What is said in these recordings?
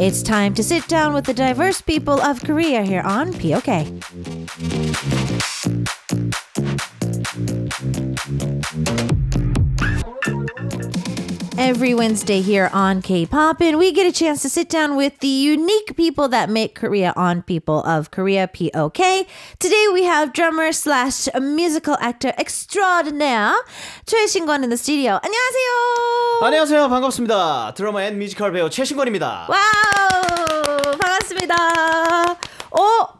It's time to sit down with the diverse people of Korea here on POK. Every Wednesday here on K-pop, and we get a chance to sit down with the unique people that make Korea on People of Korea POK. Today we have drummer slash musical actor extraordinaire 최신권 in the studio. 안녕하세요. 안녕하세요. 반갑습니다. 드러머 앤 뮤지컬 배우 최신권입니다. 와우 반갑습니다. 어?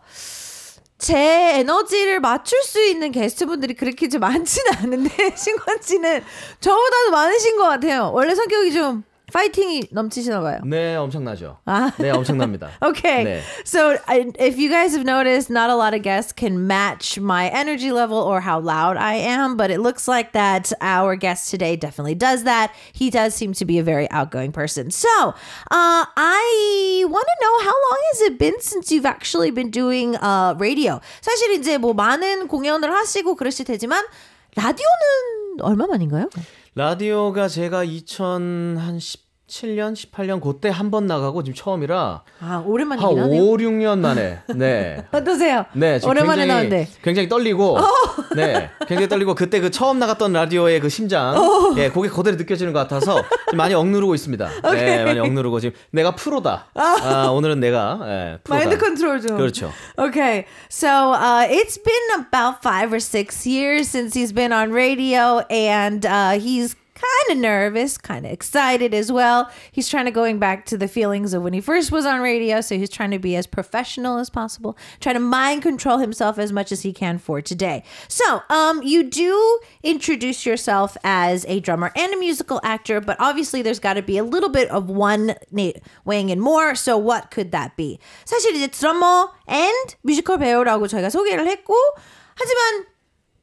제 에너지를 맞출 수 있는 게스트분들이 그렇게 좀 많지는 않은데 신권 씨는 저보다도 많으신 것 같아요. 원래 성격이 좀 파이팅이 넘치시나 봐요. 네, 엄청나죠. 아. 네, 엄청납니다. Okay. 네. So I, if you guys have noticed, not a lot of guests can match my energy level or how loud I am, but it looks like that our guest today definitely does that. He does seem to be a very outgoing person. So uh, I want to know how long has it been since you've actually been doing uh, radio? 사실 이제 뭐 많은 공연을 하시고 그러실 테지만 라디오는 얼마 만인가요? 라디오가 제가 2017년, 18년 그때 한 번 나가고 지금 처음이라 아한 오랜만이긴 5, 하네요. 6년 만에. 네. 어떠세요? 네, 오랜만에 나왔는데. 어. 굉장히 떨리고, 네, 굉장히 떨리고 그때 그 처음 나갔던 라디오의 그 심장, 어. 예, 그게 그대로 느껴지는 것 같아서 많이 억누르고 있습니다. 네, 많이 억누르고 지금 내가 프로다. 아, 오늘은 내가 예, 프로다. 마인드 컨트롤 좀. 그렇죠. Okay, so uh, it's been about five or six years since he's been on radio, and uh, he's kind of nervous, kind of excited as well. He's trying to going back to the feelings of when he first was on radio, so he's trying to be as professional as possible, trying to mind control himself as much as he can for today. So, um, you do introduce yourself as a drummer and a musical actor, but obviously there's got to be a little bit of one na- weighing in more. So, what could that be? 사실 이제 드러머 and 뮤지컬 배우라고 저희가 소개를 했고, 하지만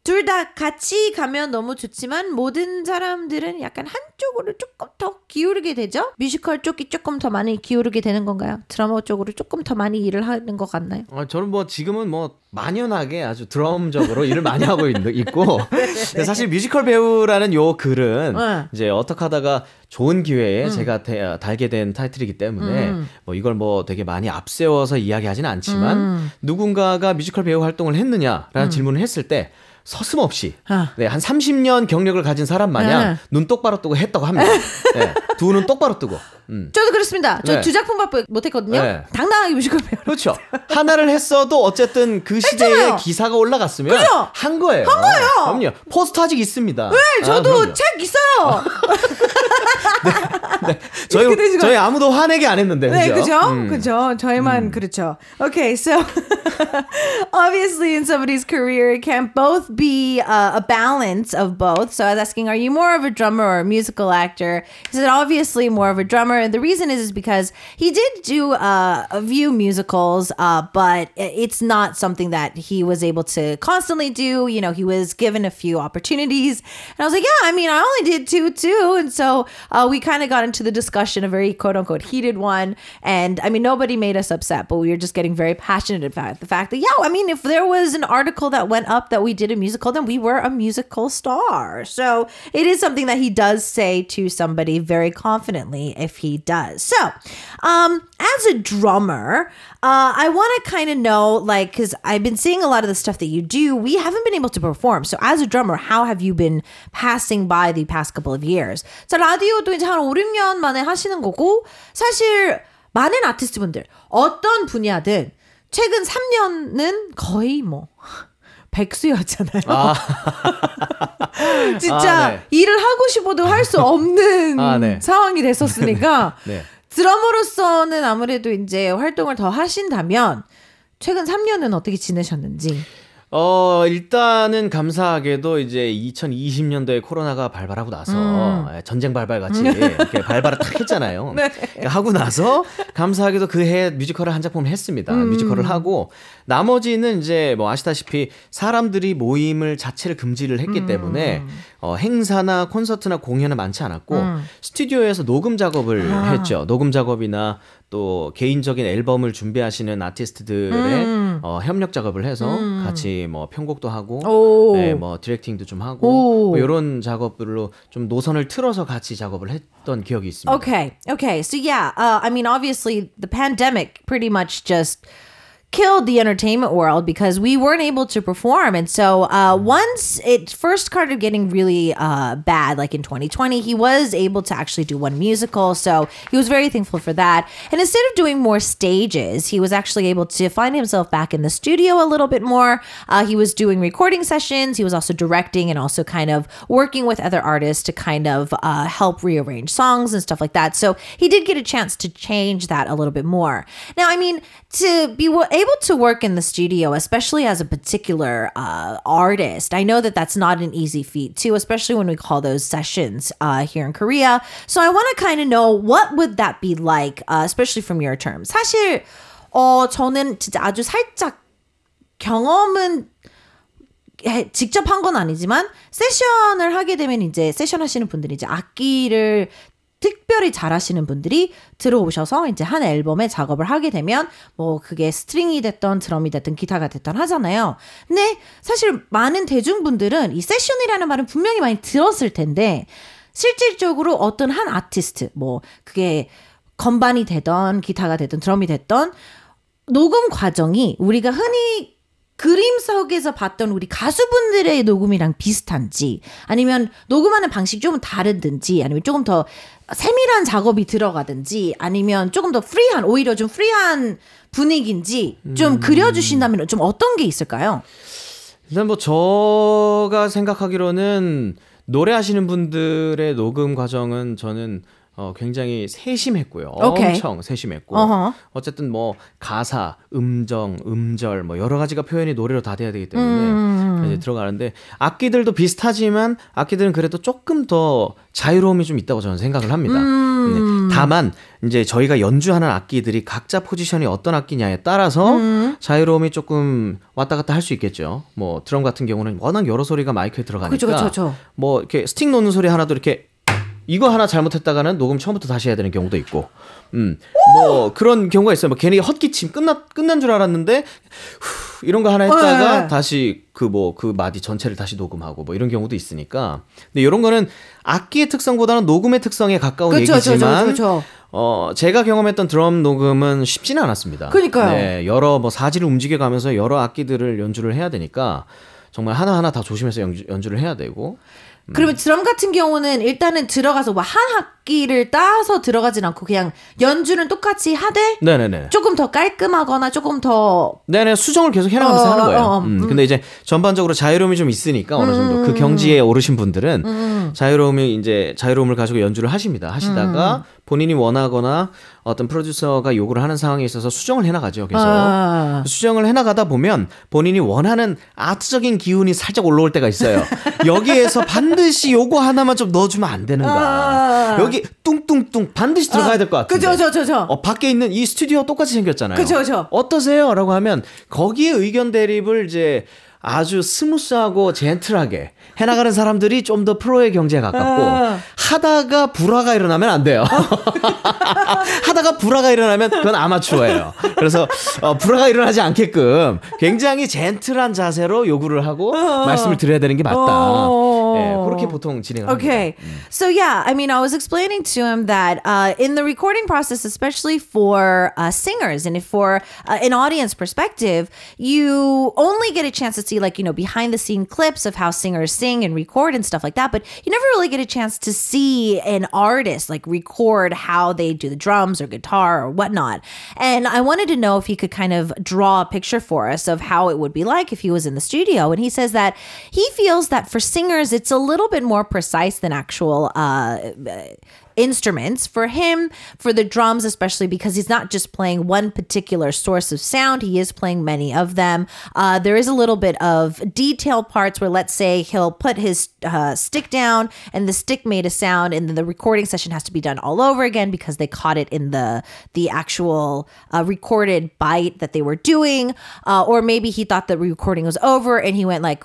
둘 다 같이 가면 너무 좋지만 모든 사람들은 약간 한쪽으로 조금 더 기울게 되죠? 뮤지컬 쪽이 조금 더 많이 기울게 되는 건가요? 드러머 쪽으로 조금 더 많이 일을 하는 것 같나요? 어, 저는 뭐 지금은 뭐 만연하게 아주 드럼적으로 일을 많이 하고 있, 있고 사실 뮤지컬 배우라는 요 글은 네. 이제 어떻게 하다가 좋은 기회에 제가 대- 달게 된 타이틀이기 때문에 뭐 이걸 뭐 되게 많이 앞세워서 이야기하지는 않지만 누군가가 뮤지컬 배우 활동을 했느냐라는 질문을 했을 때 서슴없이 아. 네, 한 30년 경력을 가진 사람 마냥 네. 눈 똑바로 뜨고 했다고 합니다. 네, 두 눈 똑바로 뜨고. 음. 저도 그렇습니다. 저 네. 두 작품 밖에 못했거든요. 네. 당당하게 뮤지컬 배우. 그렇죠. 하나를 했어도 어쨌든 그 시대에 했잖아요. 기사가 올라갔으면 그죠? 한 거예요. 한 거예요. 그럼요. 포스터 아직 있습니다. 네, 저도 아. 책 있어요. 저희 이렇게 되시고. 저희 아무도 화내게 안 했는데. 네, 그죠? 그죠? 음. 그죠? 저희만 그렇죠. Okay, so obviously in somebody's career it can both be uh, a balance of both. So I was asking, are you more of a drummer or a musical actor? He said obviously more of a drummer, and the reason is is because he did do uh, a few musicals, uh, but it's not something that he was able to constantly do. You know, he was given a few opportunities, and I was like, yeah, I mean, I only did two too, and so uh, we kind of got into the discussion, a very quote unquote heated one, and I mean, nobody made us upset, but we were just getting very passionate about the fact that, yeah, I mean, if there was an article that went up that we did a musical, then we were a musical star. So it is something that he does say to somebody very confidently if he does. So, um, as a drummer, uh, I want to kind of know, like, because I've been seeing a lot of the stuff that you do. We haven't been able to perform. So, as a drummer, how have you been passing by the past couple of years? 자, 라디오도 이제 한 5, 6년 만에 하시는 거고, 사실 많은 아티스트분들, 어떤 분야든 최근 3년은 거의 뭐, 백수였잖아요. 진짜 아, 네. 일을 하고 싶어도 할 수 없는 아, 네. 상황이 됐었으니까 네. 드러머로서는 아무래도 이제 활동을 더 하신다면 최근 3년은 어떻게 지내셨는지. 어, 일단은 감사하게도 이제 2020년도에 코로나가 발발하고 나서 음. 예, 전쟁 발발 같이 이렇게 발발을 딱 했잖아요. 네. 그러니까 하고 나서 감사하게도 그 해 뮤지컬을 한 작품을 했습니다. 음. 뮤지컬을 하고 나머지는 이제 뭐 아시다시피 사람들이 모임을 자체를 금지를 했기 음. 때문에 어, 행사나 콘서트나 공연은 많지 않았고 스튜디오에서 녹음 작업을 했죠. 녹음 작업이나 또 개인적인 앨범을 준비하시는 아티스트들의 어, 협력 작업을 해서 같이 뭐 편곡도 하고 오. 네, 뭐 디렉팅도 좀 하고 오. 뭐 이런 작업들로 좀 노선을 틀어서 같이 작업을 했던 기억이 있습니다. Okay. Okay. So yeah, uh, I mean, obviously, the pandemic pretty much just killed the entertainment world because we weren't able to perform. And so uh, once it first started getting really uh, bad, like in 2020, he was able to actually do one musical. So he was very thankful for that. And instead of doing more stages, he was actually able to find himself back in the studio a little bit more. Uh, he was doing recording sessions. He was also directing and also kind of working with other artists to kind of uh, help rearrange songs and stuff like that. So he did get a chance to change that a little bit more. Now, I mean, to be wa- able to work in the studio, especially as a particular uh, artist, I know that that's not an easy feat too, especially when we call those sessions uh, here in Korea. So I want to kind of know what would that be like, uh, especially from your terms. 사실 어 저는 진짜 아주 살짝 경험은 해- 직접 한 건 아니지만 세션을 하게 되면 이제 세션 하시는 분들이 이제 악기를 특별히 잘하시는 분들이 들어오셔서 이제 한 앨범에 작업을 하게 되면 뭐 그게 string이 됐던 드럼이 됐든 기타가 됐던 하잖아요. 근데 사실 많은 대중분들은 이 세션이라는 말은 분명히 많이 들었을 텐데 실질적으로 어떤 한 아티스트 뭐 그게 건반이 되던 기타가 되든 드럼이 됐던 녹음 과정이 우리가 흔히 그림 속에서 봤던 우리 가수분들의 녹음이랑 비슷한지 아니면 녹음하는 방식이 조금 다르든지 아니면 조금 더 세밀한 작업이 들어가든지 아니면 조금 더 프리한 오히려 좀 프리한 분위기인지 좀 그려주신다면 좀 어떤 게 있을까요? 일단 뭐 저가 생각하기로는 노래하시는 분들의 녹음 과정은 저는 어, 굉장히 세심했고요. 오케이. 엄청 세심했고. 어허. 어쨌든 뭐 가사, 음정, 음절 뭐 여러 가지가 표현이 노래로 다 돼야 되기 음, 때문에 이제 들어가는데 악기들도 비슷하지만 악기들은 그래도 조금 더 자유로움이 좀 있다고 저는 생각을 합니다. 음. 네. 다만 이제 저희가 연주하는 악기들이 각자 포지션이 어떤 악기냐에 따라서 음. 자유로움이 조금 왔다 갔다 할 수 있겠죠. 뭐 드럼 같은 경우는 워낙 여러 소리가 마이크에 들어가니까 그쵸, 그쵸, 그쵸. 뭐 이렇게 스틱 놓는 소리 하나도 이렇게 이거 하나 잘못했다가는 녹음 처음부터 다시 해야 되는 경우도 있고, 음, 뭐 그런 경우가 있어요. 뭐 괜히 헛기침 끝나 끝난 줄 알았는데 후, 이런 거 하나 했다가 네. 다시 그 뭐 그 마디 전체를 다시 녹음하고 뭐 이런 경우도 있으니까. 근데 이런 거는 악기의 특성보다는 녹음의 특성에 가까운 그쵸, 얘기지만, 그쵸, 그쵸. 어 제가 경험했던 드럼 녹음은 쉽지는 않았습니다. 그러니까요. 네, 여러 뭐 사지를 움직여가면서 여러 악기들을 연주를 해야 되니까 정말 하나 하나 다 조심해서 연주, 연주를 해야 되고. 그러면 드럼 같은 경우는 일단은 들어가서 뭐 한 학기를 따서 들어가진 않고 그냥 연주는 똑같이 하되 네네네. 조금 더 깔끔하거나 조금 더 네네 수정을 계속 해나가면서 어, 하는 거예요. 어, 어, 음, 근데 이제 전반적으로 자유로움이 좀 있으니까 어느 정도 음. 그 경지에 오르신 분들은 자유로움이 이제 자유로움을 가지고 연주를 하십니다. 하시다가 음. 본인이 원하거나 어떤 프로듀서가 요구를 하는 상황에 있어서 수정을 해나가죠. 그래서 아. 수정을 해나가다 보면 본인이 원하는 아트적인 기운이 살짝 올라올 때가 있어요. 여기에서 반드시 요거 하나만 좀 넣어주면 안 되는가? 아. 여기 뚱뚱뚱 반드시 들어가야 될것 같은데. 그죠, 저, 저, 저. 어, 밖에 있는 이 스튜디오 똑같이 생겼잖아요. 그죠, 그죠. 어떠세요? 라고 하면 거기에 의견 대립을 이제 아주 smooth하고 gentle하게 해나가는 사람들이 좀 더 프로의 경지에 가깝고 아. 하다가 불화가 일어나면 안 돼요. 하다가 불화가 일어나면 그건 아마추어예요. 그래서 어, 불화가 일어나지 않게끔 굉장히 gentle한 자세로 요구를 하고 말씀을 드려야 되는 게 맞다. 어. 예, 그렇게 보통 진행을 합니다. Okay. So yeah, I mean, I was explaining to him that uh, in the recording process, especially for uh, singers and for uh, an audience perspective, you only get a chance to see like you know behind the scene clips of how singers sing and record and stuff like that, but you never really get a chance to see an artist like record how they do the drums or guitar or whatnot. And I wanted to know if he could kind of draw a picture for us of how it would be like if he was in the studio. And he says that he feels that for singers, it's a little bit more precise than actual uh, instruments. For him, for the drums, especially because he's not just playing one particular source of sound, he is playing many of them. Uh, there is a little bit of detailed parts where, let's say, he'll put his uh, stick down and the stick made a sound, and then the recording session has to be done all over again because they caught it in the the actual uh, recorded bite that they were doing, uh, or maybe he thought the recording was over and he went like.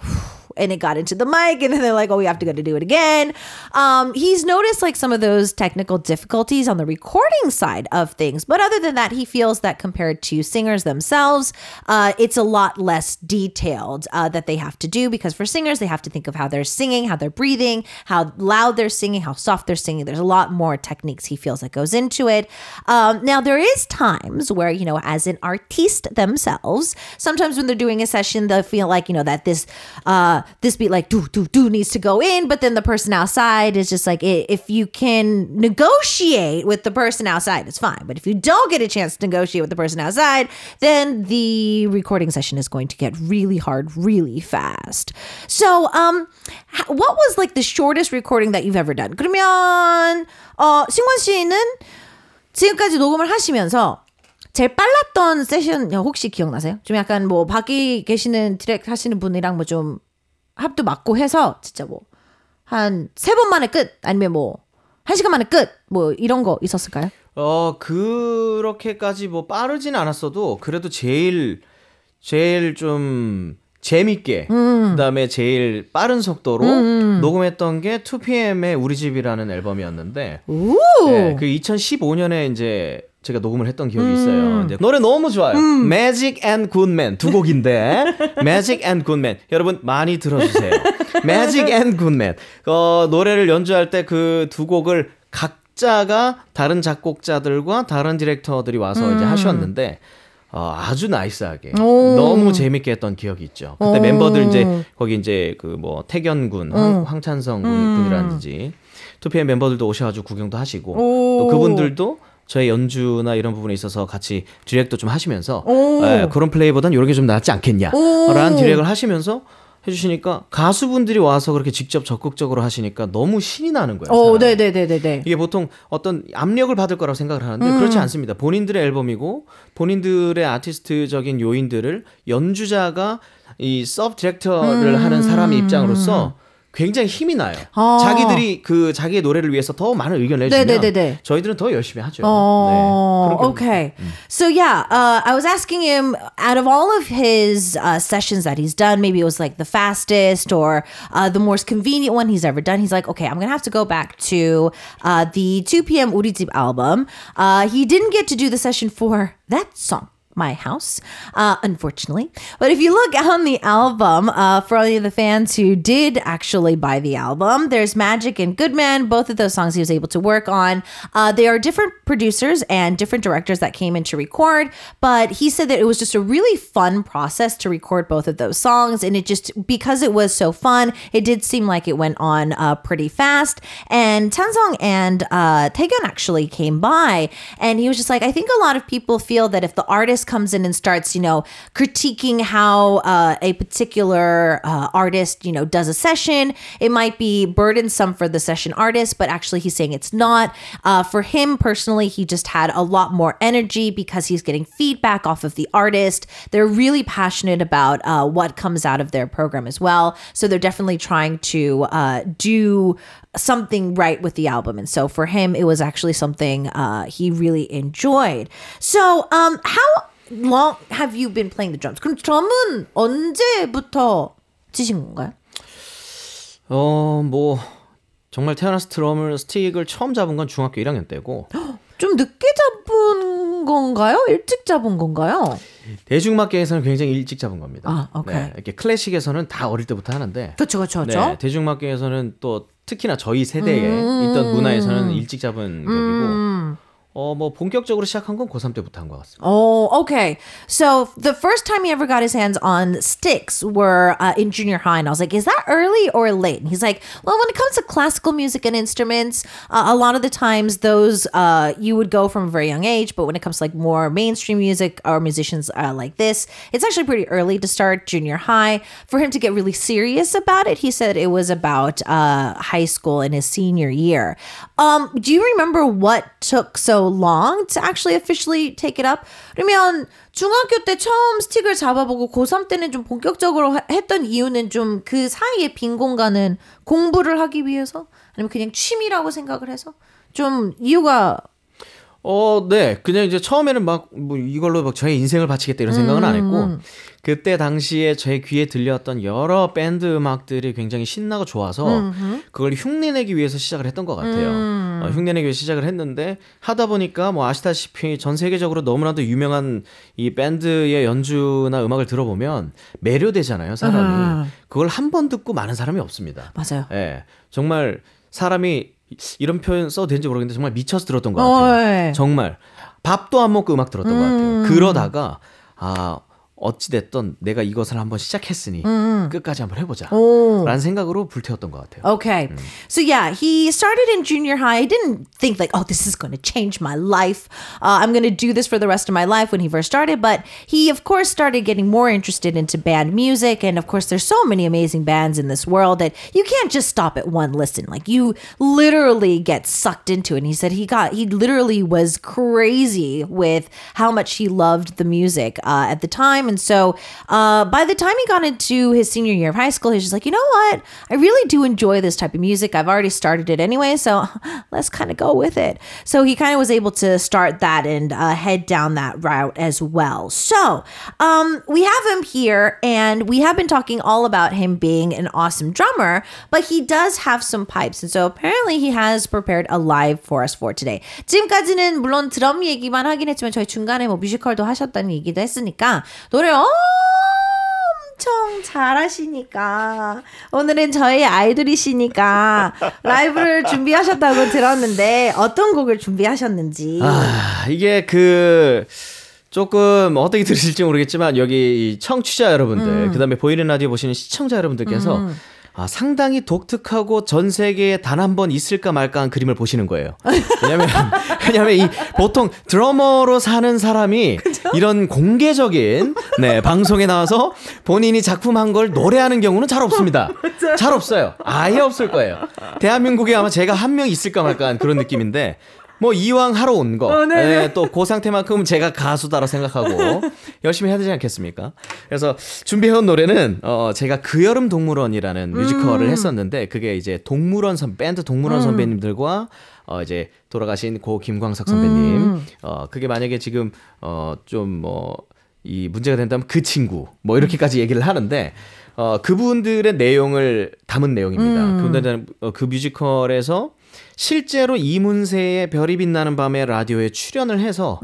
And it got into the mic, and then they're like, oh, we have to go to do it again. Um, he's noticed like some of those technical difficulties on the recording side of things, but other than that, he feels that compared to singers themselves, uh, it's a lot less detailed uh, that they have to do because for singers, they have to think of how they're singing, how they're breathing, how loud they're singing, how soft they're singing. There's a lot more techniques he feels that goes into it. Um, now, there is times where, you know, as an artiste themselves, sometimes when they're doing a session, they'll feel like, you know, that this, uh, this beat like do, do, do needs to go in, but then the person outside is just like, if you can negotiate with the person outside, it's fine. But if you don't get a chance to negotiate with the person outside, then the recording session is going to get really hard really fast. So, um, what was like the shortest recording that you've ever done? 그러면 어 승관 씨는 지금까지 녹음을 하시면서 제일 빨랐던 세션 혹시 기억나세요? 좀 약간 뭐 밖에 계시는 디렉 하시는 분이랑 뭐 좀 합도 맞고 해서 진짜 뭐 한 세 번 만에 끝 아니면 뭐 한 시간 만에 끝 뭐 이런 거 있었을까요? 어 그렇게까지 뭐 빠르진 않았어도 그래도 제일 제일 좀 재밌게 음. 그다음에 제일 빠른 속도로 음. 녹음했던 게 2PM의 우리 집이라는 앨범이었는데 네, 그 2015년에 이제 제가 녹음을 했던 기억이 있어요. 음. 노래 너무 좋아요. 음. Magic and Good Man 두 곡인데 Magic and Good Man 여러분 많이 들어주세요. Magic and Good Man 어, 노래를 연주할 때 그 두 곡을 각자가 다른 작곡자들과 다른 디렉터들이 와서 음. 이제 하셨는데 어, 아주 nice하게 오. 너무 재밌게 했던 기억이 있죠. 그때 오. 멤버들 이제 거기 이제 그 뭐 택연군, 황, 황찬성 음. 군이라든지 2PM 멤버들도 오셔가지고 구경도 하시고 오. 또 그분들도 저의 연주나 이런 부분에 있어서 같이 direct도 좀 하시면서 에, 예, 그런 플레이보단 이런 게 좀 낫지 않겠냐라는 direct을 하시면서 해주시니까 가수분들이 와서 그렇게 직접 적극적으로 하시니까 너무 신이 나는 거예요. 오, 네네 네 네. 이게 보통 어떤 압력을 받을 거라고 생각을 하는데 음. 그렇지 않습니다. 본인들의 앨범이고 본인들의 아티스트적인 요인들을 연주자가 이 sub director를 음. 하는 사람의 입장으로서 굉장히 힘이 나요. 아. 자기들이 그 자기의 노래를 위해서 더 많은 의견을 내주면 네네네네. 저희들은 더 열심히 하죠. 어, 네. Okay. 음. So yeah, uh, I was asking him out of all of his uh, sessions that he's done, maybe it was like the fastest or uh, the most convenient one he's ever done. He's like, okay, I'm gonna have to go back to uh, the 2 p.m. 우리 집 album. Uh, he didn't get to do the session for that song my house, uh, unfortunately. But if you look on the album, uh, for any of the fans who did actually buy the album, there's Magic and Goodman. Both of those songs he was able to work on. Uh, they are different producers and different directors that came in to record, but he said that it was just a really fun process to record both of those songs. And it just, because it was so fun, it did seem like it went on uh, pretty fast. And Tansong and uh, Taegeon actually came by, and he was just like, I think a lot of people feel that if the artist artist comes in and starts, you know, critiquing how uh, a particular uh, artist, you know, does a session, it might be burdensome for the session artist, but actually he's saying it's not. Uh, for him personally, he just had a lot more energy because he's getting feedback off of the artist. They're really passionate about uh, what comes out of their program as well. So they're definitely trying to uh, do something right with the album. And so for him, it was actually something uh, he really enjoyed. So, um, how long have you been playing the drums? 그럼 드럼은 언제부터 치신 건가요? 어, 뭐 정말 태어나서 드럼을 스틱을 처음 잡은 건 중학교 1학년 때고 좀 늦게 잡은 건가요? 일찍 잡은 건가요? 대중음악계에서는 굉장히 일찍 잡은 겁니다. 아, 오케이. 네, 이렇게 클래식에서는 다 어릴 때부터 하는데. 그렇죠, 그렇죠, 네, 대중음악계에서는 또 특히나 저희 세대에 음~ 있던 문화에서는 일찍 잡은 격이고. 음~ 어, 뭐 본격적으로 시작한 건 고3 때부터 한 것 같습니다. Oh, okay. So the first time he ever got his hands on sticks were uh, in junior high, and I was like, "Is that early or late?" And he's like, "Well, when it comes to classical music and instruments, uh, a lot of the times those uh, you would go from a very young age, but when it comes to like more mainstream music or musicians uh, like this, it's actually pretty early to start junior high. For him to get really serious about it, he said it was about uh, high school in his senior year. Um, do you remember what took so long to actually officially take it up? 그러면 중학교 때 처음 스틱을 잡아보고 고3 때는 좀 본격적으로 했던 이유는 좀 그 사이에 빈 공간은 공부를 하기 위해서 아니면 그냥 취미라고 생각을 해서 좀 이유가 어, 네. 그냥 이제 처음에는 막, 뭐, 이걸로 막 저의 인생을 바치겠다 이런 생각은 안 했고, 음. 그때 당시에 제 귀에 들렸던 여러 밴드 음악들이 굉장히 신나고 좋아서, 그걸 흉내내기 위해서 시작을 했던 것 같아요. 음. 어, 흉내내기 위해서 시작을 했는데, 하다 보니까 뭐 아시다시피 전 세계적으로 너무나도 유명한 이 밴드의 연주나 음악을 들어보면 매료되잖아요, 사람이. 아. 그걸 한 번 듣고 많은 사람이 없습니다. 맞아요. 예. 정말 사람이 이런 표현 써도 되는지 모르겠는데 정말 미쳐서 들었던 것 어, 같아요. 예. 정말 밥도 안 먹고 음악 들었던 것 음. 같아요. 그러다가 아 어찌 됐던 내가 이것을 한번 시작했으니 음. 끝까지 한번 해보자. 오. 라는 생각으로 불태웠던 것 같아요. Okay. So yeah, he started in junior high. He didn't think like, oh, this is going to change my life. Uh, I'm going to do this for the rest of my life when he first started. But he, of course, started getting more interested into band music. And of course, there's so many amazing bands in this world that you can't just stop at one listen. Like you literally get sucked into it. And he said he got, he literally was crazy with how much he loved the music uh, at the time. And so uh, by the time he got into his senior year of high school, he's just like, you know what? I really do enjoy this type of music. I've already started it anyway, so let's kind of go with it. So he kind of was able to start that and uh, head down that route as well. So um, we have him here, and we have been talking all about him being an awesome drummer, but he does have some pipes. And so apparently he has prepared a live for us for today. 지금까지는 물론 드럼 얘기만 하긴 했지만 저희 중간에 뭐 뮤지컬도 하셨다는 얘기도 했으니까 노래 엄청 잘하시니까. 오늘은 저희 아이돌이시니까 라이브를 준비하셨다고 들었는데 어떤 곡을 준비하셨는지. 아 이게 그 조금 어떻게 들으실지 모르겠지만 여기 이 청취자 여러분들 그다음에 보이는 라디오 보시는 시청자 여러분들께서 아, 상당히 독특하고 전 세계에 단 한 번 있을까 말까한 그림을 보시는 거예요. 왜냐면, 왜냐면 이 보통 드러머로 사는 사람이 이런 공개적인 네, 방송에 나와서 본인이 작품 한 걸 노래하는 경우는 잘 없습니다. 잘 없어요. 아예 없을 거예요. 대한민국에 아마 제가 한 명 있을까 말까한 그런 느낌인데 뭐 이왕 하러 온 거, 어, 네네. 예, 또그 상태만큼은 제가 가수다라 생각하고 열심히 해야 되지 않겠습니까? 그래서 준비해온 노래는 어 제가 그 여름 동물원이라는 뮤지컬을 했었는데 그게 이제 동물원 선 밴드 동물원 선배님들과 어 이제 돌아가신 고 김광석 선배님 어 그게 만약에 지금 어 좀 뭐 이 문제가 된다면 그 친구 뭐 이렇게까지 얘기를 하는데 어 그분들의 내용을 담은 내용입니다. 그분들은 어, 그 뮤지컬에서 실제로 이문세의 별이 빛나는 밤에 라디오에 출연을 해서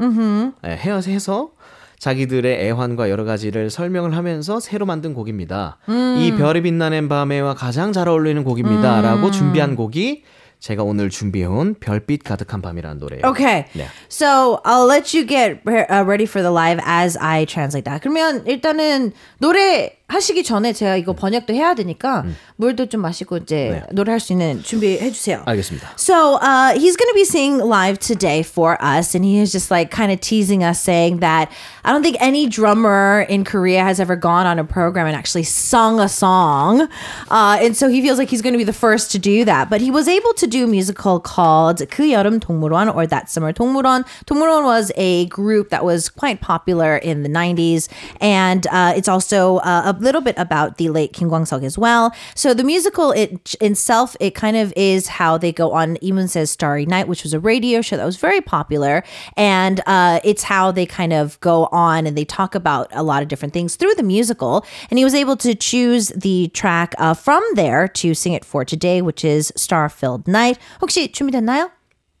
예, 헤어서 해서 자기들의 애환과 여러 가지를 설명을 하면서 새로 만든 곡입니다. 이 별이 빛나는 밤에와 가장 잘 어울리는 곡입니다라고 준비한 곡이 제가 오늘 준비해온 별빛 가득한 밤이라는 노래예요. Okay. 네. So I'll let you get uh, ready for the live as I translate that. 그러면 일단은 노래 하시기 전에 제가 이거 번역도 해야 되니까 물도 좀 마시고 이제 노래할 수 있는 준비해 주세요. 알겠습니다. So uh, he's going to be singing live today for us, and he is just like kind of teasing us, saying that I don't think any drummer in Korea has ever gone on a program and actually sung a song, uh, and so he feels like he's going to be the first to do that. But he was able to do a musical called 그 여름 동물원 or That Summer 동물원. 동물원 was a group that was quite popular in the 90s, and uh, it's also uh, a little bit about the late Kim Kwang-seok as well. So the musical it itself, it kind of is how they go on Emun Says Starry Night, which was a radio show that was very popular. And uh, it's how they kind of go on and they talk about a lot of different things through the musical. And he was able to choose the track uh, from there to sing it for today, which is Star Filled Night. 혹시 준비됐나요?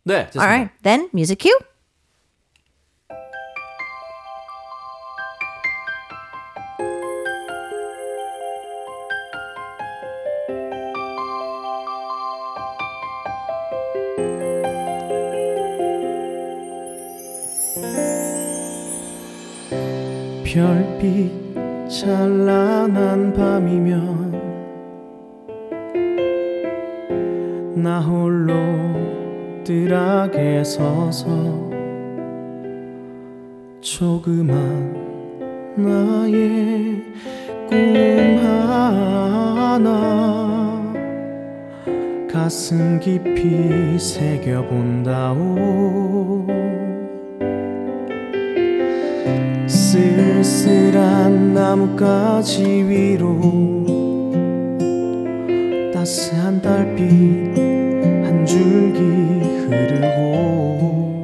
네, 됐습니다. All right, then music cue. 별빛 찬란한 밤이면 나 홀로 뜰하게 서서 조그만 나의 꿈 하나 가슴 깊이 새겨본다오 쓸쓸한 나뭇가지 위로 따스한 달빛 한 줄기 흐르고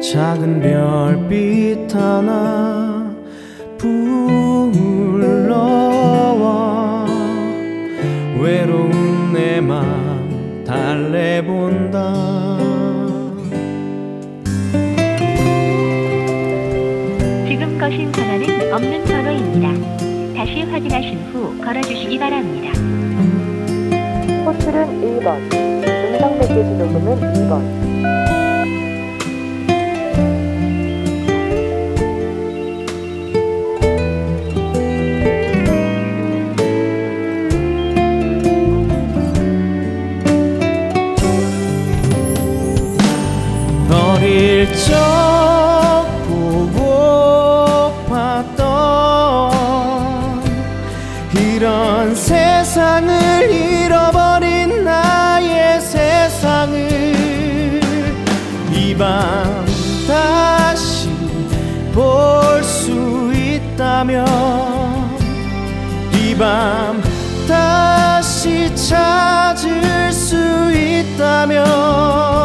작은 별빛 하나 다시 확인하신 후 걸어주시기 바랍니다. 호출은 1번, 음성 메시지 녹음은 2번. 있다면 이 밤 다시 찾을 수 있다면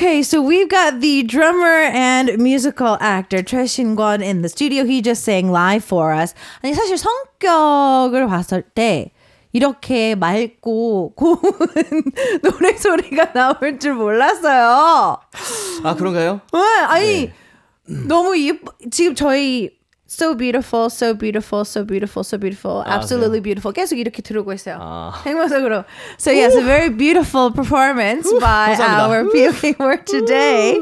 Okay, so we've got the drummer and musical actor Shin-kwon in the studio. He just sang live for us. 아니 사실 성격을 봤을 때 이렇게 맑고 고운 노래 소리가 나올 줄 몰랐어요. 아 그런가요? 네, 아니 너무 예뻐. 지금 저희 so beautiful, so beautiful, so beautiful, so beautiful, 아, absolutely beautiful. 계속 이렇게 들어오고 있어요. 아. 행복적으로. So yes, a very beautiful performance by 감사합니다. our feeling word today.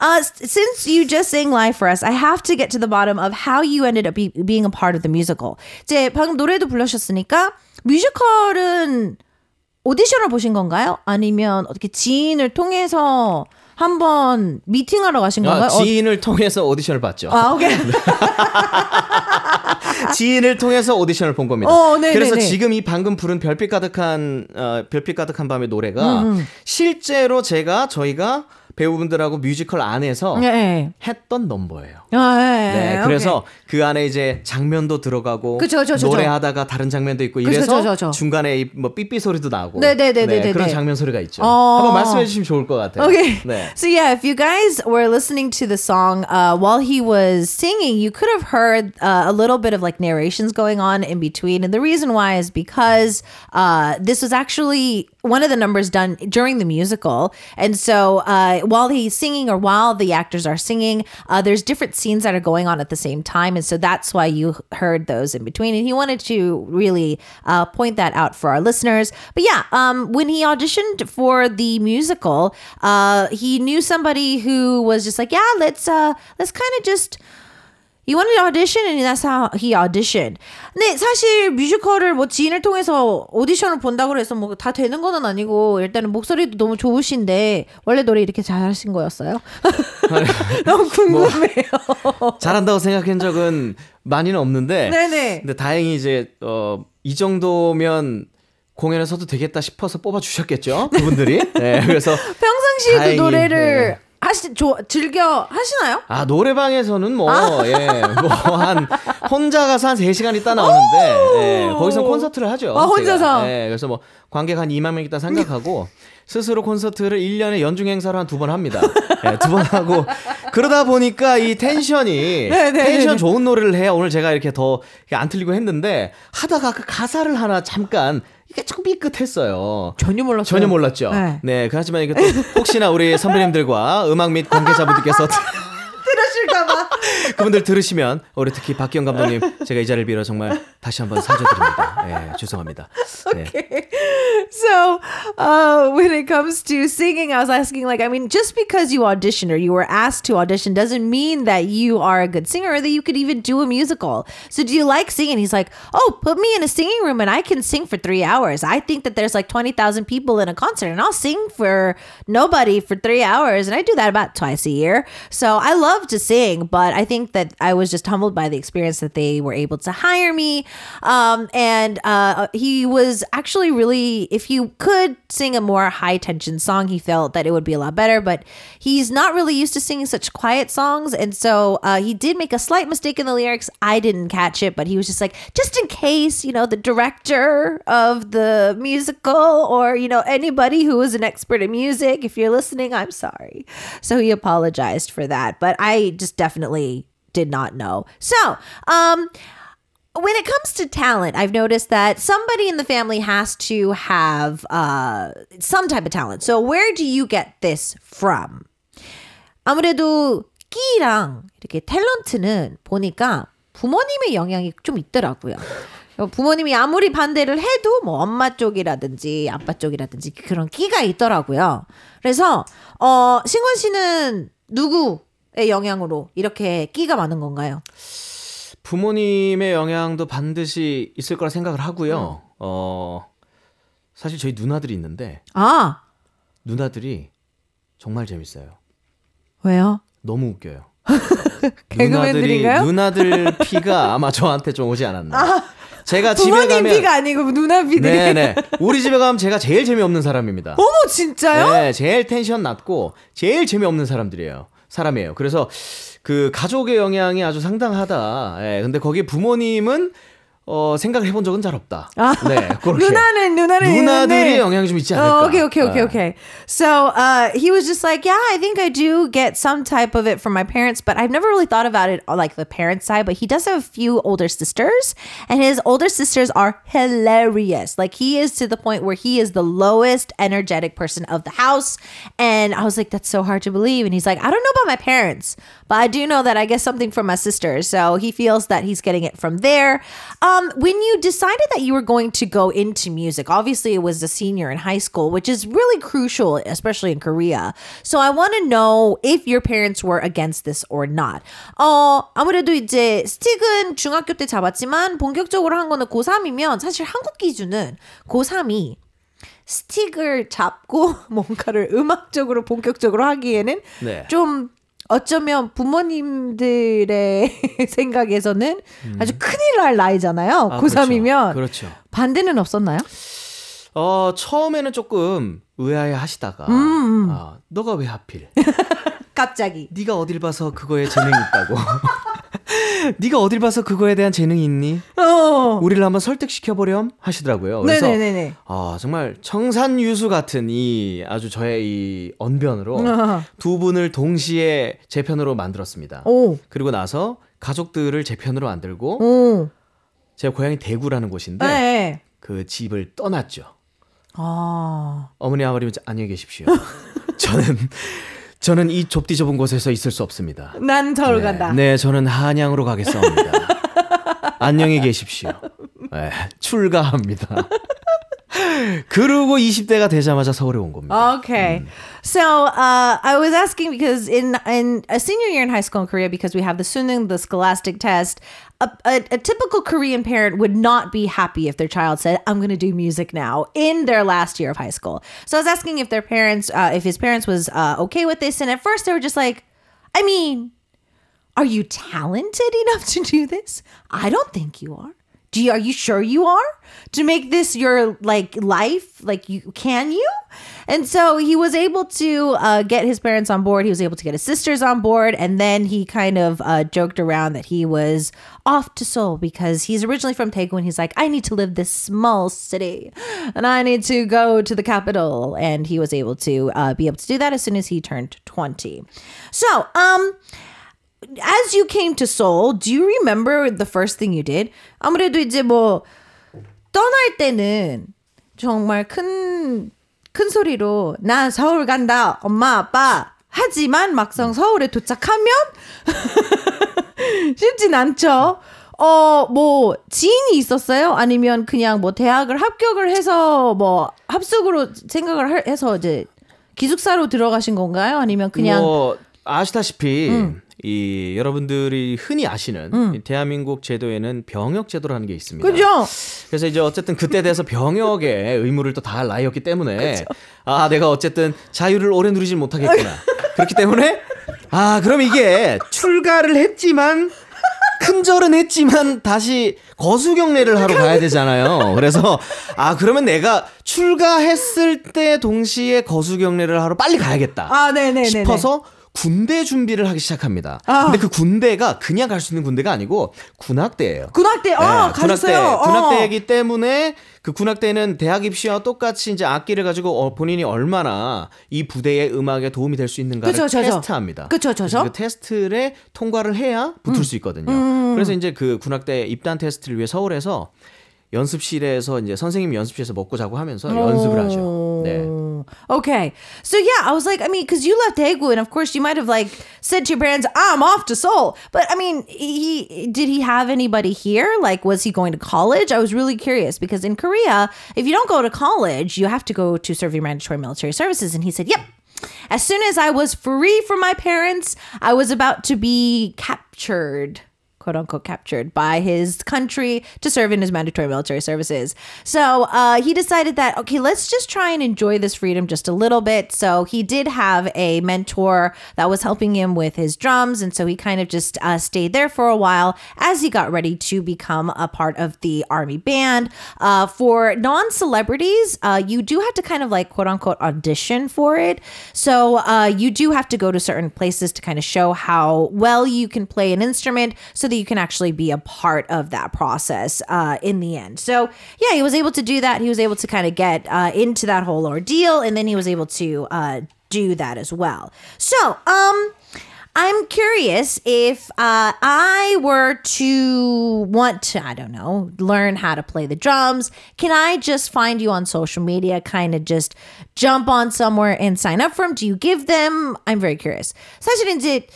Uh, s- since you just sang live for us, I have to get to the bottom of how you ended up be, being a part of the musical. 이제 방금 노래도 불러주셨으니까 뮤지컬은 오디션을 보신 건가요? 아니면 어떻게 지인을 통해서 한번 미팅하러 가신 건가요? 아, 지인을 통해서 오디션을 봤죠. 어, 아, 오케이. 지인을 통해서 오디션을 본 겁니다. 어, 네, 그래서 네, 네. 지금 이 방금 부른 별빛 가득한 어, 별빛 가득한 밤의 노래가 음, 실제로 제가 저희가 배우분들하고 뮤지컬 안에서 네. 했던 넘버예요. 아, 네. 네, 그래서 그 안에 이제 장면도 들어가고 그쵸, 그쵸, 그쵸. 노래하다가 다른 장면도 있고 그쵸, 이래서 그쵸, 그쵸. 중간에 이 뭐 삐삐 소리도 나고 네, 네, 네, 네, 네, 그런 네. 장면 소리가 있죠. 어. 한번 말씀해 주시면 좋을 것 같아요. Okay. 네. So yeah, if you guys were listening to the song uh, while he was singing, you could have heard uh, a little bit of like narrations going on in between, and the reason why is because uh, this was actually one of the numbers done during the musical, and so uh, while he's singing or while the actors are singing, uh, there's different scenes that are going on at the same time, and so that's why you heard those in between. And he wanted to really uh, point that out for our listeners. But yeah, um, when he auditioned for the musical, uh, he knew somebody who was just like, yeah, let's uh, let's kind of just. He wanted to audition and that's how he auditioned. 근데 사실 뮤지컬을 뭐 지인을 통해서 오디션을 본다고 해서 뭐 다 되는 거는 아니고 일단은 목소리도 너무 좋으신데 원래 노래 이렇게 잘하신 거였어요? 너무 궁금해요. 잘한다고 생각한 적은 많이는 없는데 네네. 근데 다행히 이제 어, 이 정도면 공연에서도 되겠다 싶어서 뽑아 주셨겠죠 그분들이. 네, 그래서 평상시에도 다행히, 노래를 하시 조, 즐겨 하시나요? 아, 노래방에서는 뭐, 예, 뭐, 한, 혼자 가서 한 3시간 있다 나오는데, 예, 거기서 콘서트를 하죠. 아, 혼자서? 예, 그래서 뭐, 관객 한 2만 명 있다 생각하고, 스스로 콘서트를 1년에 연중 행사를 한두 번 합니다. 예, 두 번 하고, 그러다 보니까 이 tension이, 네, 네, 텐션 네. 좋은 노래를 해야 오늘 제가 이렇게 더 안 틀리고 했는데, 하다가 그 가사를 하나 잠깐, 이게 조금 삐끗했어요. 전혀 몰랐어요. 전혀 몰랐죠. 네. 네. 그렇지만 이게 또 혹시나 우리 선배님들과 음악 및 관계자분들께서 들으실까봐. 그분들 들으시면 우리 특히 박기영 감독님 제가 이 자리를 빌어 정말 다시 한번 사죄드립니다. 예, 죄송합니다. 네. so uh, when it comes to singing i was asking like i mean just because you audition or you were asked to audition doesn't mean that you are a good singer or that you could even do a musical so do you like singing he's like oh put me in a singing room and i can sing for three hours i think that there's like 20000 people in a concert and i'll sing for nobody for three hours and i do that about twice a year so i love to sing but i think that i was just humbled by the experience that they were able to hire me. Um, and uh, he was actually really if you could sing a more high tension song he felt that it would be a lot better but he's not really used to singing such quiet songs. And so uh, he did make a slight mistake in the lyrics. I didn't catch it but he was just like just in case you know the director of the musical or you know anybody who is an expert in music if you're listening i'm sorry. So he apologized for that but i just definitely did not know so um when it comes to talent, I've noticed that somebody in the family has to have uh, some type of talent. So where do you get this from? 아무래도 끼랑 이렇게 탤런트는 보니까 부모님의 영향이 좀 있더라고요. 부모님이 아무리 반대를 해도 뭐 엄마 쪽이라든지 아빠 쪽이라든지 그런 끼가 있더라고요. 그래서 어 신권 씨는 누구의 영향으로 이렇게 끼가 많은 건가요? 부모님의 영향도 반드시 있을 거라 생각을 하고요. 어, 사실 저희 누나들이 있는데 아 누나들이 정말 재밌어요. 왜요? 너무 웃겨요. 개그맨들인가요? 누나들 피가 아마 저한테 좀 오지 않았나. 제가 집에 부모님 가면 피가 아니고 누나 피들이. 네네 우리 집에 가면 제가 제일 재미없는 사람입니다. 어머 진짜요? 네, 제일 텐션 낮고 제일 재미없는 사람들이에요. 사람이에요. 그래서 그 가족의 영향이 아주 상당하다. 예, 근데 거기 부모님은 어, 생각을 해본 적은 잘 없다. 아, 네, 그렇게. 누나는 누나는 누나들이 있는데. 영향이 좀 있지 않을까. Oh, okay, okay, okay, 아. okay. So uh, he was just like, yeah, I think I do get some type of it from my parents, but I've never really thought about it on like the parent side. But he does have a few older sisters, and his older sisters are hilarious. Like he is to the point where he is the lowest energetic person of the house, and I was like, that's so hard to believe. And he's like, I don't know about my parents, but I do know that I get something from my sisters. So he feels that he's getting it from there. Um, when you decided that you were going to go into music, obviously it was a senior in high school, which is really crucial, especially in Korea. So I want to know if your parents were against this or not. 어, 아무래도 이제 스틱은 중학교 때 잡았지만 본격적으로 한 거는 고3이면 사실 한국 기준은 고3이 스틱을 잡고 뭔가를 음악적으로 본격적으로 하기에는 네. 좀 어쩌면 부모님들의 생각에서는 아주 큰일 날 나이잖아요. 아, 고3이면. 그렇죠. 그렇죠. 반대는 없었나요? 어, 처음에는 조금 의아해 하시다가 음, 아, 너가 왜 하필? 갑자기. 네가 어딜 봐서 그거에 재능이 있다고. 네가 어딜 봐서 그거에 대한 재능이 있니? 어. 우리를 한번 설득시켜 보렴 하시더라고요. 그래서 네네네네. 아, 정말 청산유수 같은 이 아주 저의 이 언변으로. 두 분을 동시에 제 편으로 만들었습니다. 오. 그리고 나서 가족들을 제 편으로 만들고 오. 제가 고향이 대구라는 곳인데 네. 그 집을 떠났죠. 아. 어머니 아버님 안녕히 계십시오. 저는 저는 이 좁디 좁은 곳에서 있을 수 없습니다. 난 서울 네, 간다. 네, 저는 한양으로 가겠사옵니다. 안녕히 계십시오. 네, 출가합니다. 그러고 20대가 되자마자 서울에 온 겁니다. Okay. So uh, I was asking because in in a senior year in high school in Korea, because we have the Suneung, the scholastic test, a, a, a typical Korean parent would not be happy if their child said, "I'm going to do music now" in their last year of high school. So I was asking if their parents, uh, if his parents was uh, okay with this, and at first they were just like, "I mean." Are you talented enough to do this? I don't think you are. Do you, are you sure you are to make this your like life? Like you can you? And so he was able to uh, get his parents on board. He was able to get his sisters on board. And then he kind of uh, joked around that he was off to Seoul because he's originally from Daegu and he's like, I need to live this small city and I need to go to the capital. And he was able to uh, be able to do that as soon as he turned 20. So, um, as you came to Seoul, do you remember the first thing you did? 아무래도 이제 뭐 떠날 때는 정말 큰, 큰 소리로 나 서울 간다, 엄마, 아빠. 하지만 막상 서울에 도착하면 쉽진 않죠. 어, 뭐, 지인이 있었어요? 아니면 그냥 뭐 대학을 합격을 해서 뭐 합숙으로 생각을 할- 해서 이제 기숙사로 들어가신 건가요? 아니면 그냥 뭐 아시다시피 이 여러분들이 흔히 아시는 이 대한민국 제도에는 병역 제도라는 게 있습니다. 그죠? 그래서 이제 어쨌든 그때 돼서 병역의 의무를 또 다할 나이였기 때문에 아 내가 어쨌든 자유를 오래 누리지 못하겠구나. 그렇기 때문에 아 그럼 이게 출가를 했지만 큰절은 했지만 다시 거수경례를 하러 가야 되잖아요. 그래서 아 그러면 내가 출가했을 때 동시에 거수경례를 하러 빨리 가야겠다. 아, 네네네네. 싶어서 군대 준비를 하기 시작합니다. 아. 근데 그 군대가 그냥 갈 수 있는 군대가 아니고 군악대예요. 군악대, 어, 네, 군악대. 어. 군악대이기 때문에 그 군악대는 대학 입시와 똑같이 이제 악기를 가지고 어, 본인이 얼마나 이 부대의 음악에 도움이 될 수 있는가를 그쵸, 저죠. 테스트합니다. 그쵸, 저죠. 그 테스트를 통과를 해야 붙을 수 있거든요. 그래서 이제 그 군악대 입단 테스트를 위해 서울에서 연습실에서 이제 선생님 연습실에서 먹고 자고 하면서 연습을 하죠. 네. Okay. So yeah, I was like, I mean, because you left Daegu, and of course you might have like said to your parents, "I'm off to Seoul." But I mean, he did he have anybody here? Like, was he going to college? I was really curious because in Korea, if you don't go to college, you have to go to serve your mandatory military services. And he said, "Yep." As soon as I was free from my parents, I was about to be captured quote unquote captured by his country to serve in his mandatory military services. So uh, he decided that, okay, let's just try and enjoy this freedom just a little bit. So he did have a mentor that was helping him with his drums. And so he kind of just uh, stayed there for a while as he got ready to become a part of the army band. Uh, for non celebrities, uh, you do have to kind of like quote unquote audition for it. So uh, you do have to go to certain places to kind of show how well you can play an instrument so that you can actually be a part of that process uh, in the end. So yeah, he was able to do that. He was able to kind of get uh, into that whole ordeal, and then he was able to uh, do that as well. So um. I'm curious if uh, I were to want to, I don't know, learn how to play the drums. Can I just find you on social media, kind of just jump on somewhere and sign up for them? Do you give them? I'm very curious. 사실 이제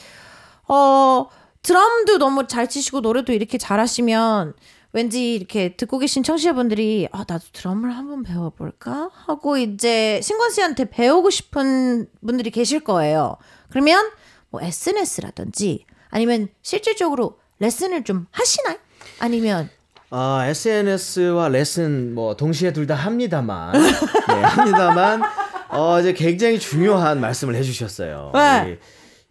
어 드럼도 너무 잘 치시고 노래도 이렇게 잘하시면 왠지 이렇게 듣고 계신 청취자분들이 아 나도 드럼을 한번 배워볼까 하고 이제 신권 씨한테 배우고 싶은 분들이 계실 거예요. 그러면 뭐 SNS라든지 아니면 실질적으로 레슨을 좀 하시나요? 아니면 아, SNS와 레슨 뭐 동시에 둘 다 합니다만. 네, 합니다만 어 이제 굉장히 중요한 말씀을 해 주셨어요. 네.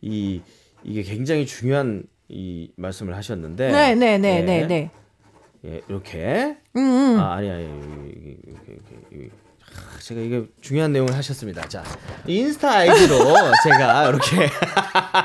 이, 이 이게 굉장히 중요한 이 말씀을 하셨는데. 네 네네 예, 네 네. 예, 이렇게. 아, 아니 아니 이게, 이게, 이게, 이게, 아, 제가 이게 중요한 내용을 하셨습니다. 자, 인스타 아이디로 제가 이렇게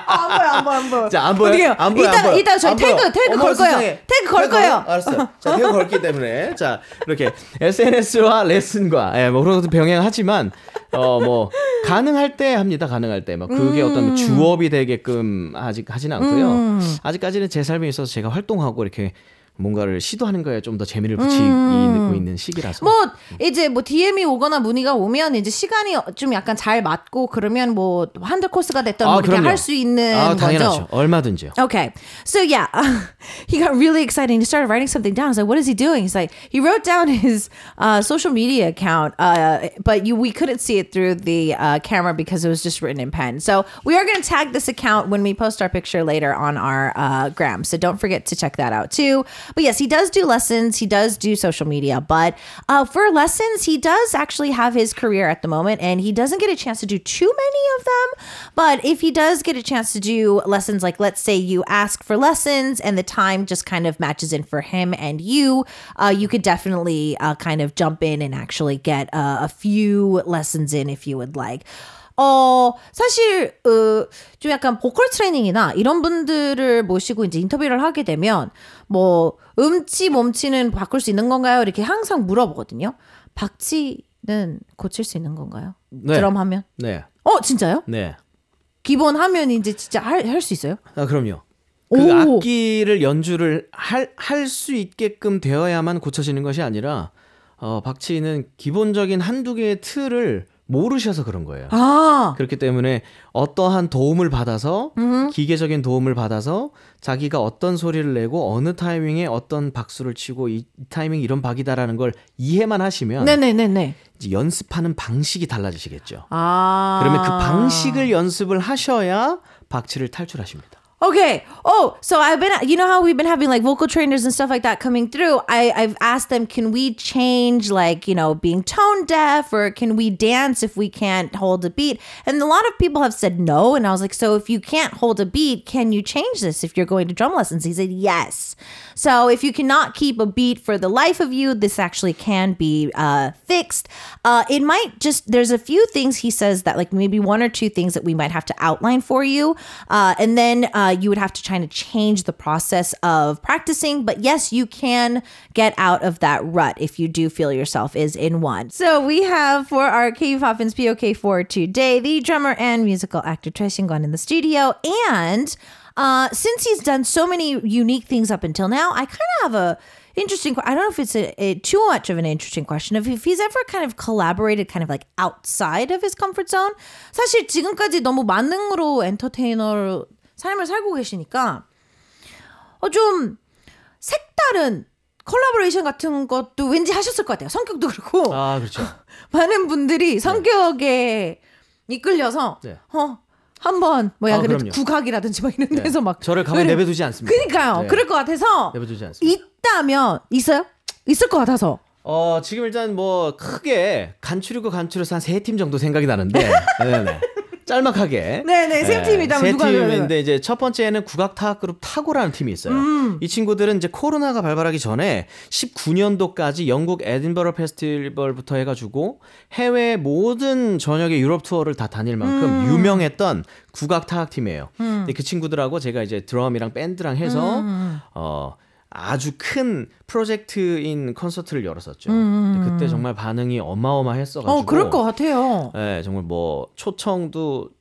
안 보여 안 보여 안 보여. 자, 안 보여. 해요? 안 보여. 이따- 안 보여. 이따 저희 안 보여. 태그- 태그 어머, 걸 거예요. 세상에. 태그 걸 거예요. 알았어요. 자, 태그 걸기 때문에 자, 이렇게 SNS와 레슨과 예, 뭐 그런 것도 병행하지만 어 뭐 가능할 때 합니다. 가능할 때. 뭐 그게 음. 어떤 주업이 되게끔 아직 하진 않고요. 아직까지는 제 삶에 있어서 제가 활동하고 이렇게 뭔가를 시도하는 거에 좀 더 재미를 붙이고 있는 시기라서. 뭐 이제 뭐 DM이 오거나 문의가 오면 이제 시간이 좀 약간 잘 맞고 그러면 뭐 한들 코스가 됐던 뭐 이렇게 할 수 있는 아, 당연하죠. 거죠. 얼마든지요. Okay. So yeah, he got really excited. He started writing something down. I was like, what is he doing? He's like, he wrote down his uh, social media account, uh, but you we couldn't see it through the uh, camera because it was just written in pen. So we are going to tag this account when we post our picture later on our uh, gram. So don't forget to check that out too. But yes, he does do lessons. He does do social media, but uh, for lessons, he does actually have his career at the moment, and he doesn't get a chance to do too many of them. But if he does get a chance to do lessons, like let's say you ask for lessons and the time just kind of matches in for him and you, uh, you could definitely uh, kind of jump in and actually get uh, a few lessons in if you would like. 어, 사실, 어, 좀 약간 보컬 트레이닝이나 이런 분들을 모시고 이제 인터뷰를 하게 되면, 뭐, 음치, 몸치는 바꿀 수 있는 건가요? 이렇게 항상 물어보거든요. 박치는 고칠 수 있는 건가요? 네. 드럼 하면? 네. 어, 진짜요? 네. 기본 하면 이제 진짜 할, 할수 있어요? 아, 그럼요. 그 오. 악기를 연주를 할 할 수 있게끔 되어야만 고쳐지는 것이 아니라 어, 박치는 기본적인 한두 개의 틀을 모르셔서 그런 거예요. 아, 그렇기 때문에 어떠한 도움을 받아서 기계적인 도움을 받아서 자기가 어떤 소리를 내고 어느 타이밍에 어떤 박수를 치고 이, 이 타이밍 이런 박이다라는 걸 이해만 하시면 네네네네. 이제 연습하는 방식이 달라지시겠죠. 아. 그러면 그 방식을 연습을 하셔야 박치를 탈출하십니다. Okay. Oh, so I've been, you know how we've been having like vocal trainers and stuff like that coming through. I, I've asked them, can we change like, you know, being tone deaf or can we dance if we can't hold a beat? And a lot of people have said no. And I was like, so if you can't hold a beat, can you change this if you're going to drum lessons? He said, yes. So if you cannot keep a beat for the life of you, this actually can be uh, fixed. Uh, it might just, there's a few things he says that like maybe one or two things that we might have to outline for you. Uh, and then uh, you would have to try to change the process of practicing. But yes, you can get out of that rut if you do feel yourself is in one. So we have for our K Poppins POK for today, the drummer and musical actor Choi Shin-gon in the studio. And uh, since he's done so many unique things up until now, I kind of have a interesting. que- I don't know if it's a, a too much of an interesting question. If, if he's ever kind of collaborated, kind of like outside of his comfort zone. 사실 지금까지 너무 만능으로 엔터테이너로 삶을 살고 계시니까 어, 좀 색다른 콜라보레이션 같은 것도 왠지 하셨을 것 같아요. 성격도 그렇고 아 그렇죠. 많은 분들이 성격에 이끌려서 네. 어 한번 뭐야 아, 그럼요. 국악이라든지 막 이런 네. 데서 막 저를 가만히 그래- 내버두지 않습니다. 그러니까요. 네. 그럴 것 같아서 내버두지 않습니다. 있다면 있어요? 있을 것 같아서. 어 지금 일단 뭐 크게 간추리고 간추려서 한 세 팀 정도 생각이 나는데 네네 짤막하게 네네, 세 팀이다. 세 팀인데 이제 첫 번째는 국악 타악 그룹 타고라는 팀이 있어요. 음. 이 친구들은 이제 코로나가 발발하기 전에 19년도까지 영국 에딘버러 페스티벌부터 해가지고 해외 모든 전역의 유럽 투어를 다 다닐 만큼 음. 유명했던 국악 타악 팀이에요. 근데 그 친구들하고 제가 이제 드럼이랑 밴드랑 해서 음. 어. 아주 큰 프로젝트인 콘서트를 열었었죠. 음. 근데 그때 정말 반응이 어마어마했어가지고. 어 그럴 것 같아요. 네, 정말 뭐 초청도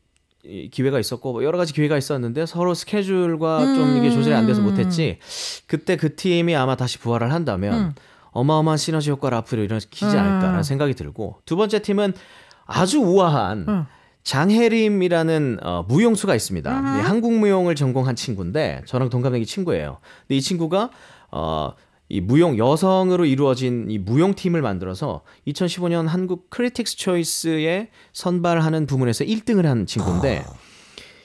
이 기회가 있었고 뭐 여러 가지 기회가 있었는데 서로 스케줄과 좀 이게 조절이 안 돼서 못했지. 그때 그 팀이 아마 다시 부활을 한다면 어마어마한 시너지 효과를 앞으로 일으키지 않을까라는 생각이 들고 두 번째 팀은 아주 우아한 장혜림이라는 어, 무용수가 있습니다. 네, 한국 무용을 전공한 친구인데 저랑 동갑내기 친구예요. 근데 이 친구가 어, 이 무용 여성으로 이루어진 이 무용 팀을 만들어서 2015년 한국 Critics Choice에 선발하는 부문에서 1등을 한 친구인데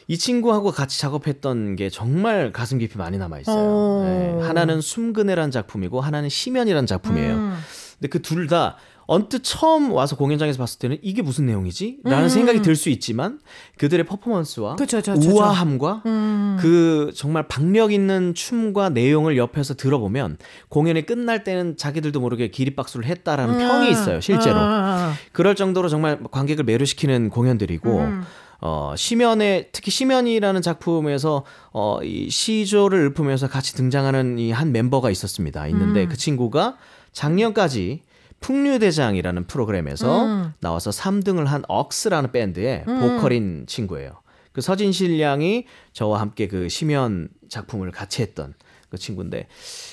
이 친구하고 같이 작업했던 게 정말 가슴 깊이 많이 남아 있어요. 어. 네, 하나는 숨그네라는 작품이고 하나는 시면이라는 작품이에요. 음. 근데 그 둘 다 언뜻 처음 와서 공연장에서 봤을 때는 이게 무슨 내용이지? 라는 생각이 들 수 있지만 그들의 퍼포먼스와 음. 그쵸, 그쵸, 그쵸. 우아함과 음. 그 정말 박력 있는 춤과 내용을 옆에서 들어보면 공연이 끝날 때는 자기들도 모르게 기립박수를 했다라는 평이 있어요, 실제로. 아, 그럴 정도로 정말 관객을 매료시키는 공연들이고 음. 어 시면에 특히 시면이라는 작품에서 어 이 시조를 읊으면서 같이 등장하는 이 한 멤버가 있었습니다. 있는데 음. 그 친구가 작년까지 풍류대장이라는 프로그램에서 음. 나와서 3등을 한 억스라는 밴드의 보컬인 친구예요. 그 서진실 양이 저와 함께 그 시면 작품을 같이 했던 그 친구인데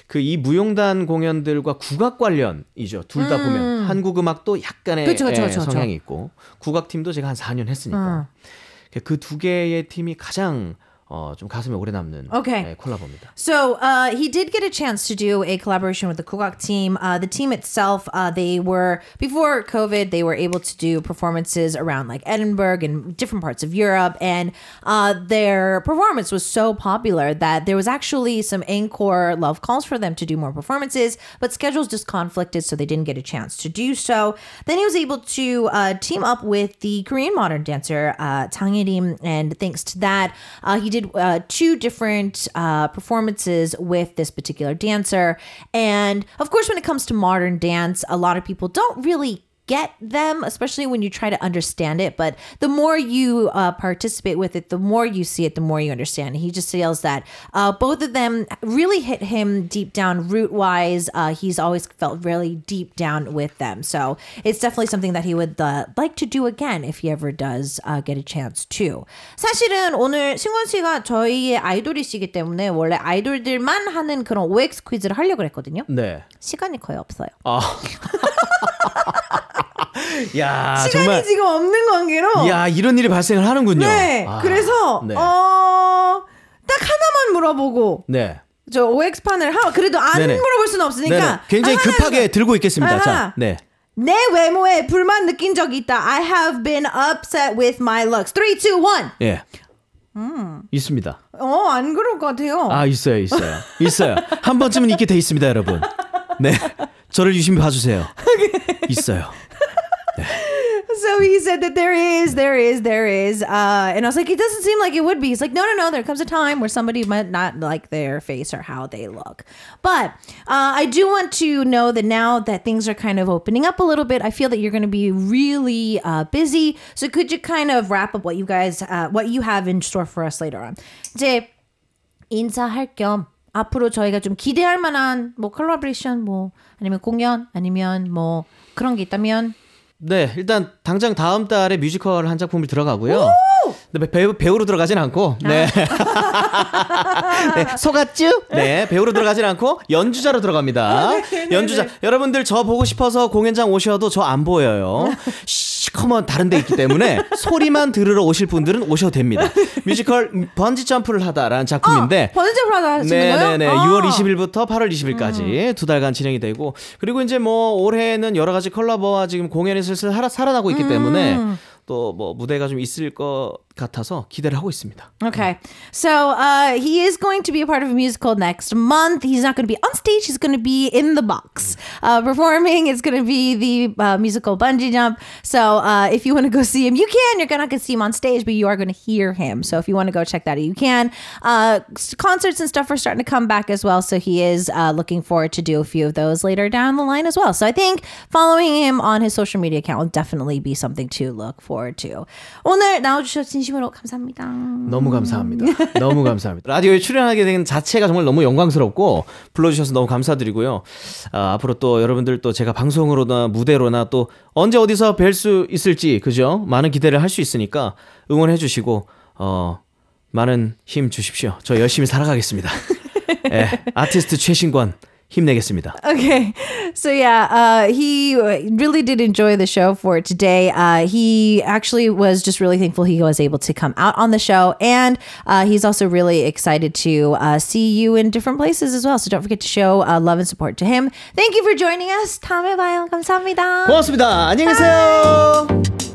그 이 무용단 공연들과 국악 관련이죠. 둘다 보면 한국 음악도 약간의 음. 그쵸, 그쵸, 예, 그쵸, 그쵸. 성향이 있고 국악 팀도 제가 한 4년 했으니까 음. 그두 개의 팀이 가장 어, 좀 가슴에 오래 남는 Okay. 네, 콜라보입니다. So uh, he did get a chance to do a collaboration with the Kugak team. Uh, the team itself, uh, they were before COVID, they were able to do performances around like Edinburgh and different parts of Europe, and uh, their performance was so popular that there was actually some encore love calls for them to do more performances, but schedules just conflicted, so they didn't get a chance to do so. Then he was able to uh, team up with the Korean modern dancer uh, Tang Rim, and thanks to that, uh, he did uh, two different uh, performances with this particular dancer. And of course, when it comes to modern dance, a lot of people don't really get them, especially when you try to understand it. But the more you uh, participate with it, the more you see it, the more you understand. He just feels that uh, both of them really hit him deep down, root wise. Uh, he's always felt really deep down with them. So it's definitely something that he would uh, like to do again if he ever does uh, get a chance to. 사실은 오늘 승원 씨가 저희의 아이돌이시기 때문에 원래 아이돌들만 하는 그런 OX 퀴즈를 하려고 했거든요. 네. 시간이 거의 없어요. 아. 야, 시간이 정말 지금 없는 관계로. 야, 이런 일이 발생을 하는군요. 네. 아, 그래서 네. 어. 딱 하나만 물어보고 네. 저 OX 판을 하 그래도 안 네네. 물어볼 수는 없으니까 네네. 굉장히 아, 급하게 하나는- 들고 있겠습니다. 아하. 자, 네. 내 외모에 불만 느낀 적 있다. I have been upset with my looks. 3 2 1. 예. 음. 있습니다. 어, 안 그럴 것 같아요. 아, 있어요, 있어요. 있어요. 한 번쯤은 있게 돼 있습니다, 여러분. 네. 저를 유심히 봐 주세요. 있어요. So he said that there is, there is, there is. Uh, and I was like, it doesn't seem like it would be. He's like, no, no, no. There comes a time where somebody might not like their face or how they look. But uh, I do want to know that now that things are kind of opening up a little bit, I feel that you're going to be really uh, busy. So could you kind of wrap up what you guys, uh, what you have in store for us later on? 이제 인사할 겸 앞으로 저희가 좀 기대할 만한 뭐 컬러브레이션 뭐 아니면 공연 아니면 뭐 그런 게 있다면 네, 일단 당장 다음 달에 뮤지컬 한 작품이 들어가고요. 네, 배우, 배우로 들어가진 않고, 네. 네, 속았쥬? 네, 배우로 들어가진 않고, 연주자로 들어갑니다. 연주자. 여러분들 저 보고 싶어서 공연장 오셔도 저 안 보여요. 시커먼 다른 데 있기 때문에 소리만 들으러 오실 분들은 오셔도 됩니다. 뮤지컬 번지 점프를 하다라는 작품인데, 번째 프라다 하시는 거예요? 네네네. 아. 6월 20일부터 8월 20일까지 두 달간 진행이 되고 그리고 이제 뭐 올해는 여러 가지 컬러버와 지금 공연이 슬슬 살아, 살아나고 있기 때문에 또 뭐 무대가 좀 있을 것 같아서 기대를 하고 있습니다. Okay. So uh, he is going to be a part of a musical next month. He's not going to be on stage. He's going to be in the box uh, performing. It's going to be the uh, musical bungee jump. So uh, if you want to go see him, you can. You're not going to see him on stage, but you are going to hear him. So if you want to go check that out, you can. Uh, s- concerts and stuff are starting to come back as well. So he is uh, looking forward to do a few of those later down the line as well. So I think following him on his social media account will definitely be something to look forward to. 오늘 나와주셔서 진심으로 감사합니다. 너무 감사합니다. 너무 감사합니다. 라디오에 출연하게 된 자체가 정말 너무 영광스럽고 불러주셔서 너무 감사드리고요. 아, 앞으로 또 여러분들 또 제가 방송으로나 무대로나 또 언제 어디서 뵐 수 있을지 그죠? 많은 기대를 할 수 있으니까 응원해 주시고 어 많은 힘 주십시오. 저 열심히 살아가겠습니다. 예, 아티스트 최신권 힘내겠습니다. Okay. So yeah, uh, he really did enjoy the show for today. Uh, he actually was just really thankful he was able to come out on the show. And uh, he's also really excited to uh, see you in different places as well. So don't forget to show uh, love and support to him. Thank you for joining us. 다음에 봐요. 감사합니다. 고맙습니다. 안녕히 계세요.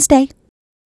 Wednesday.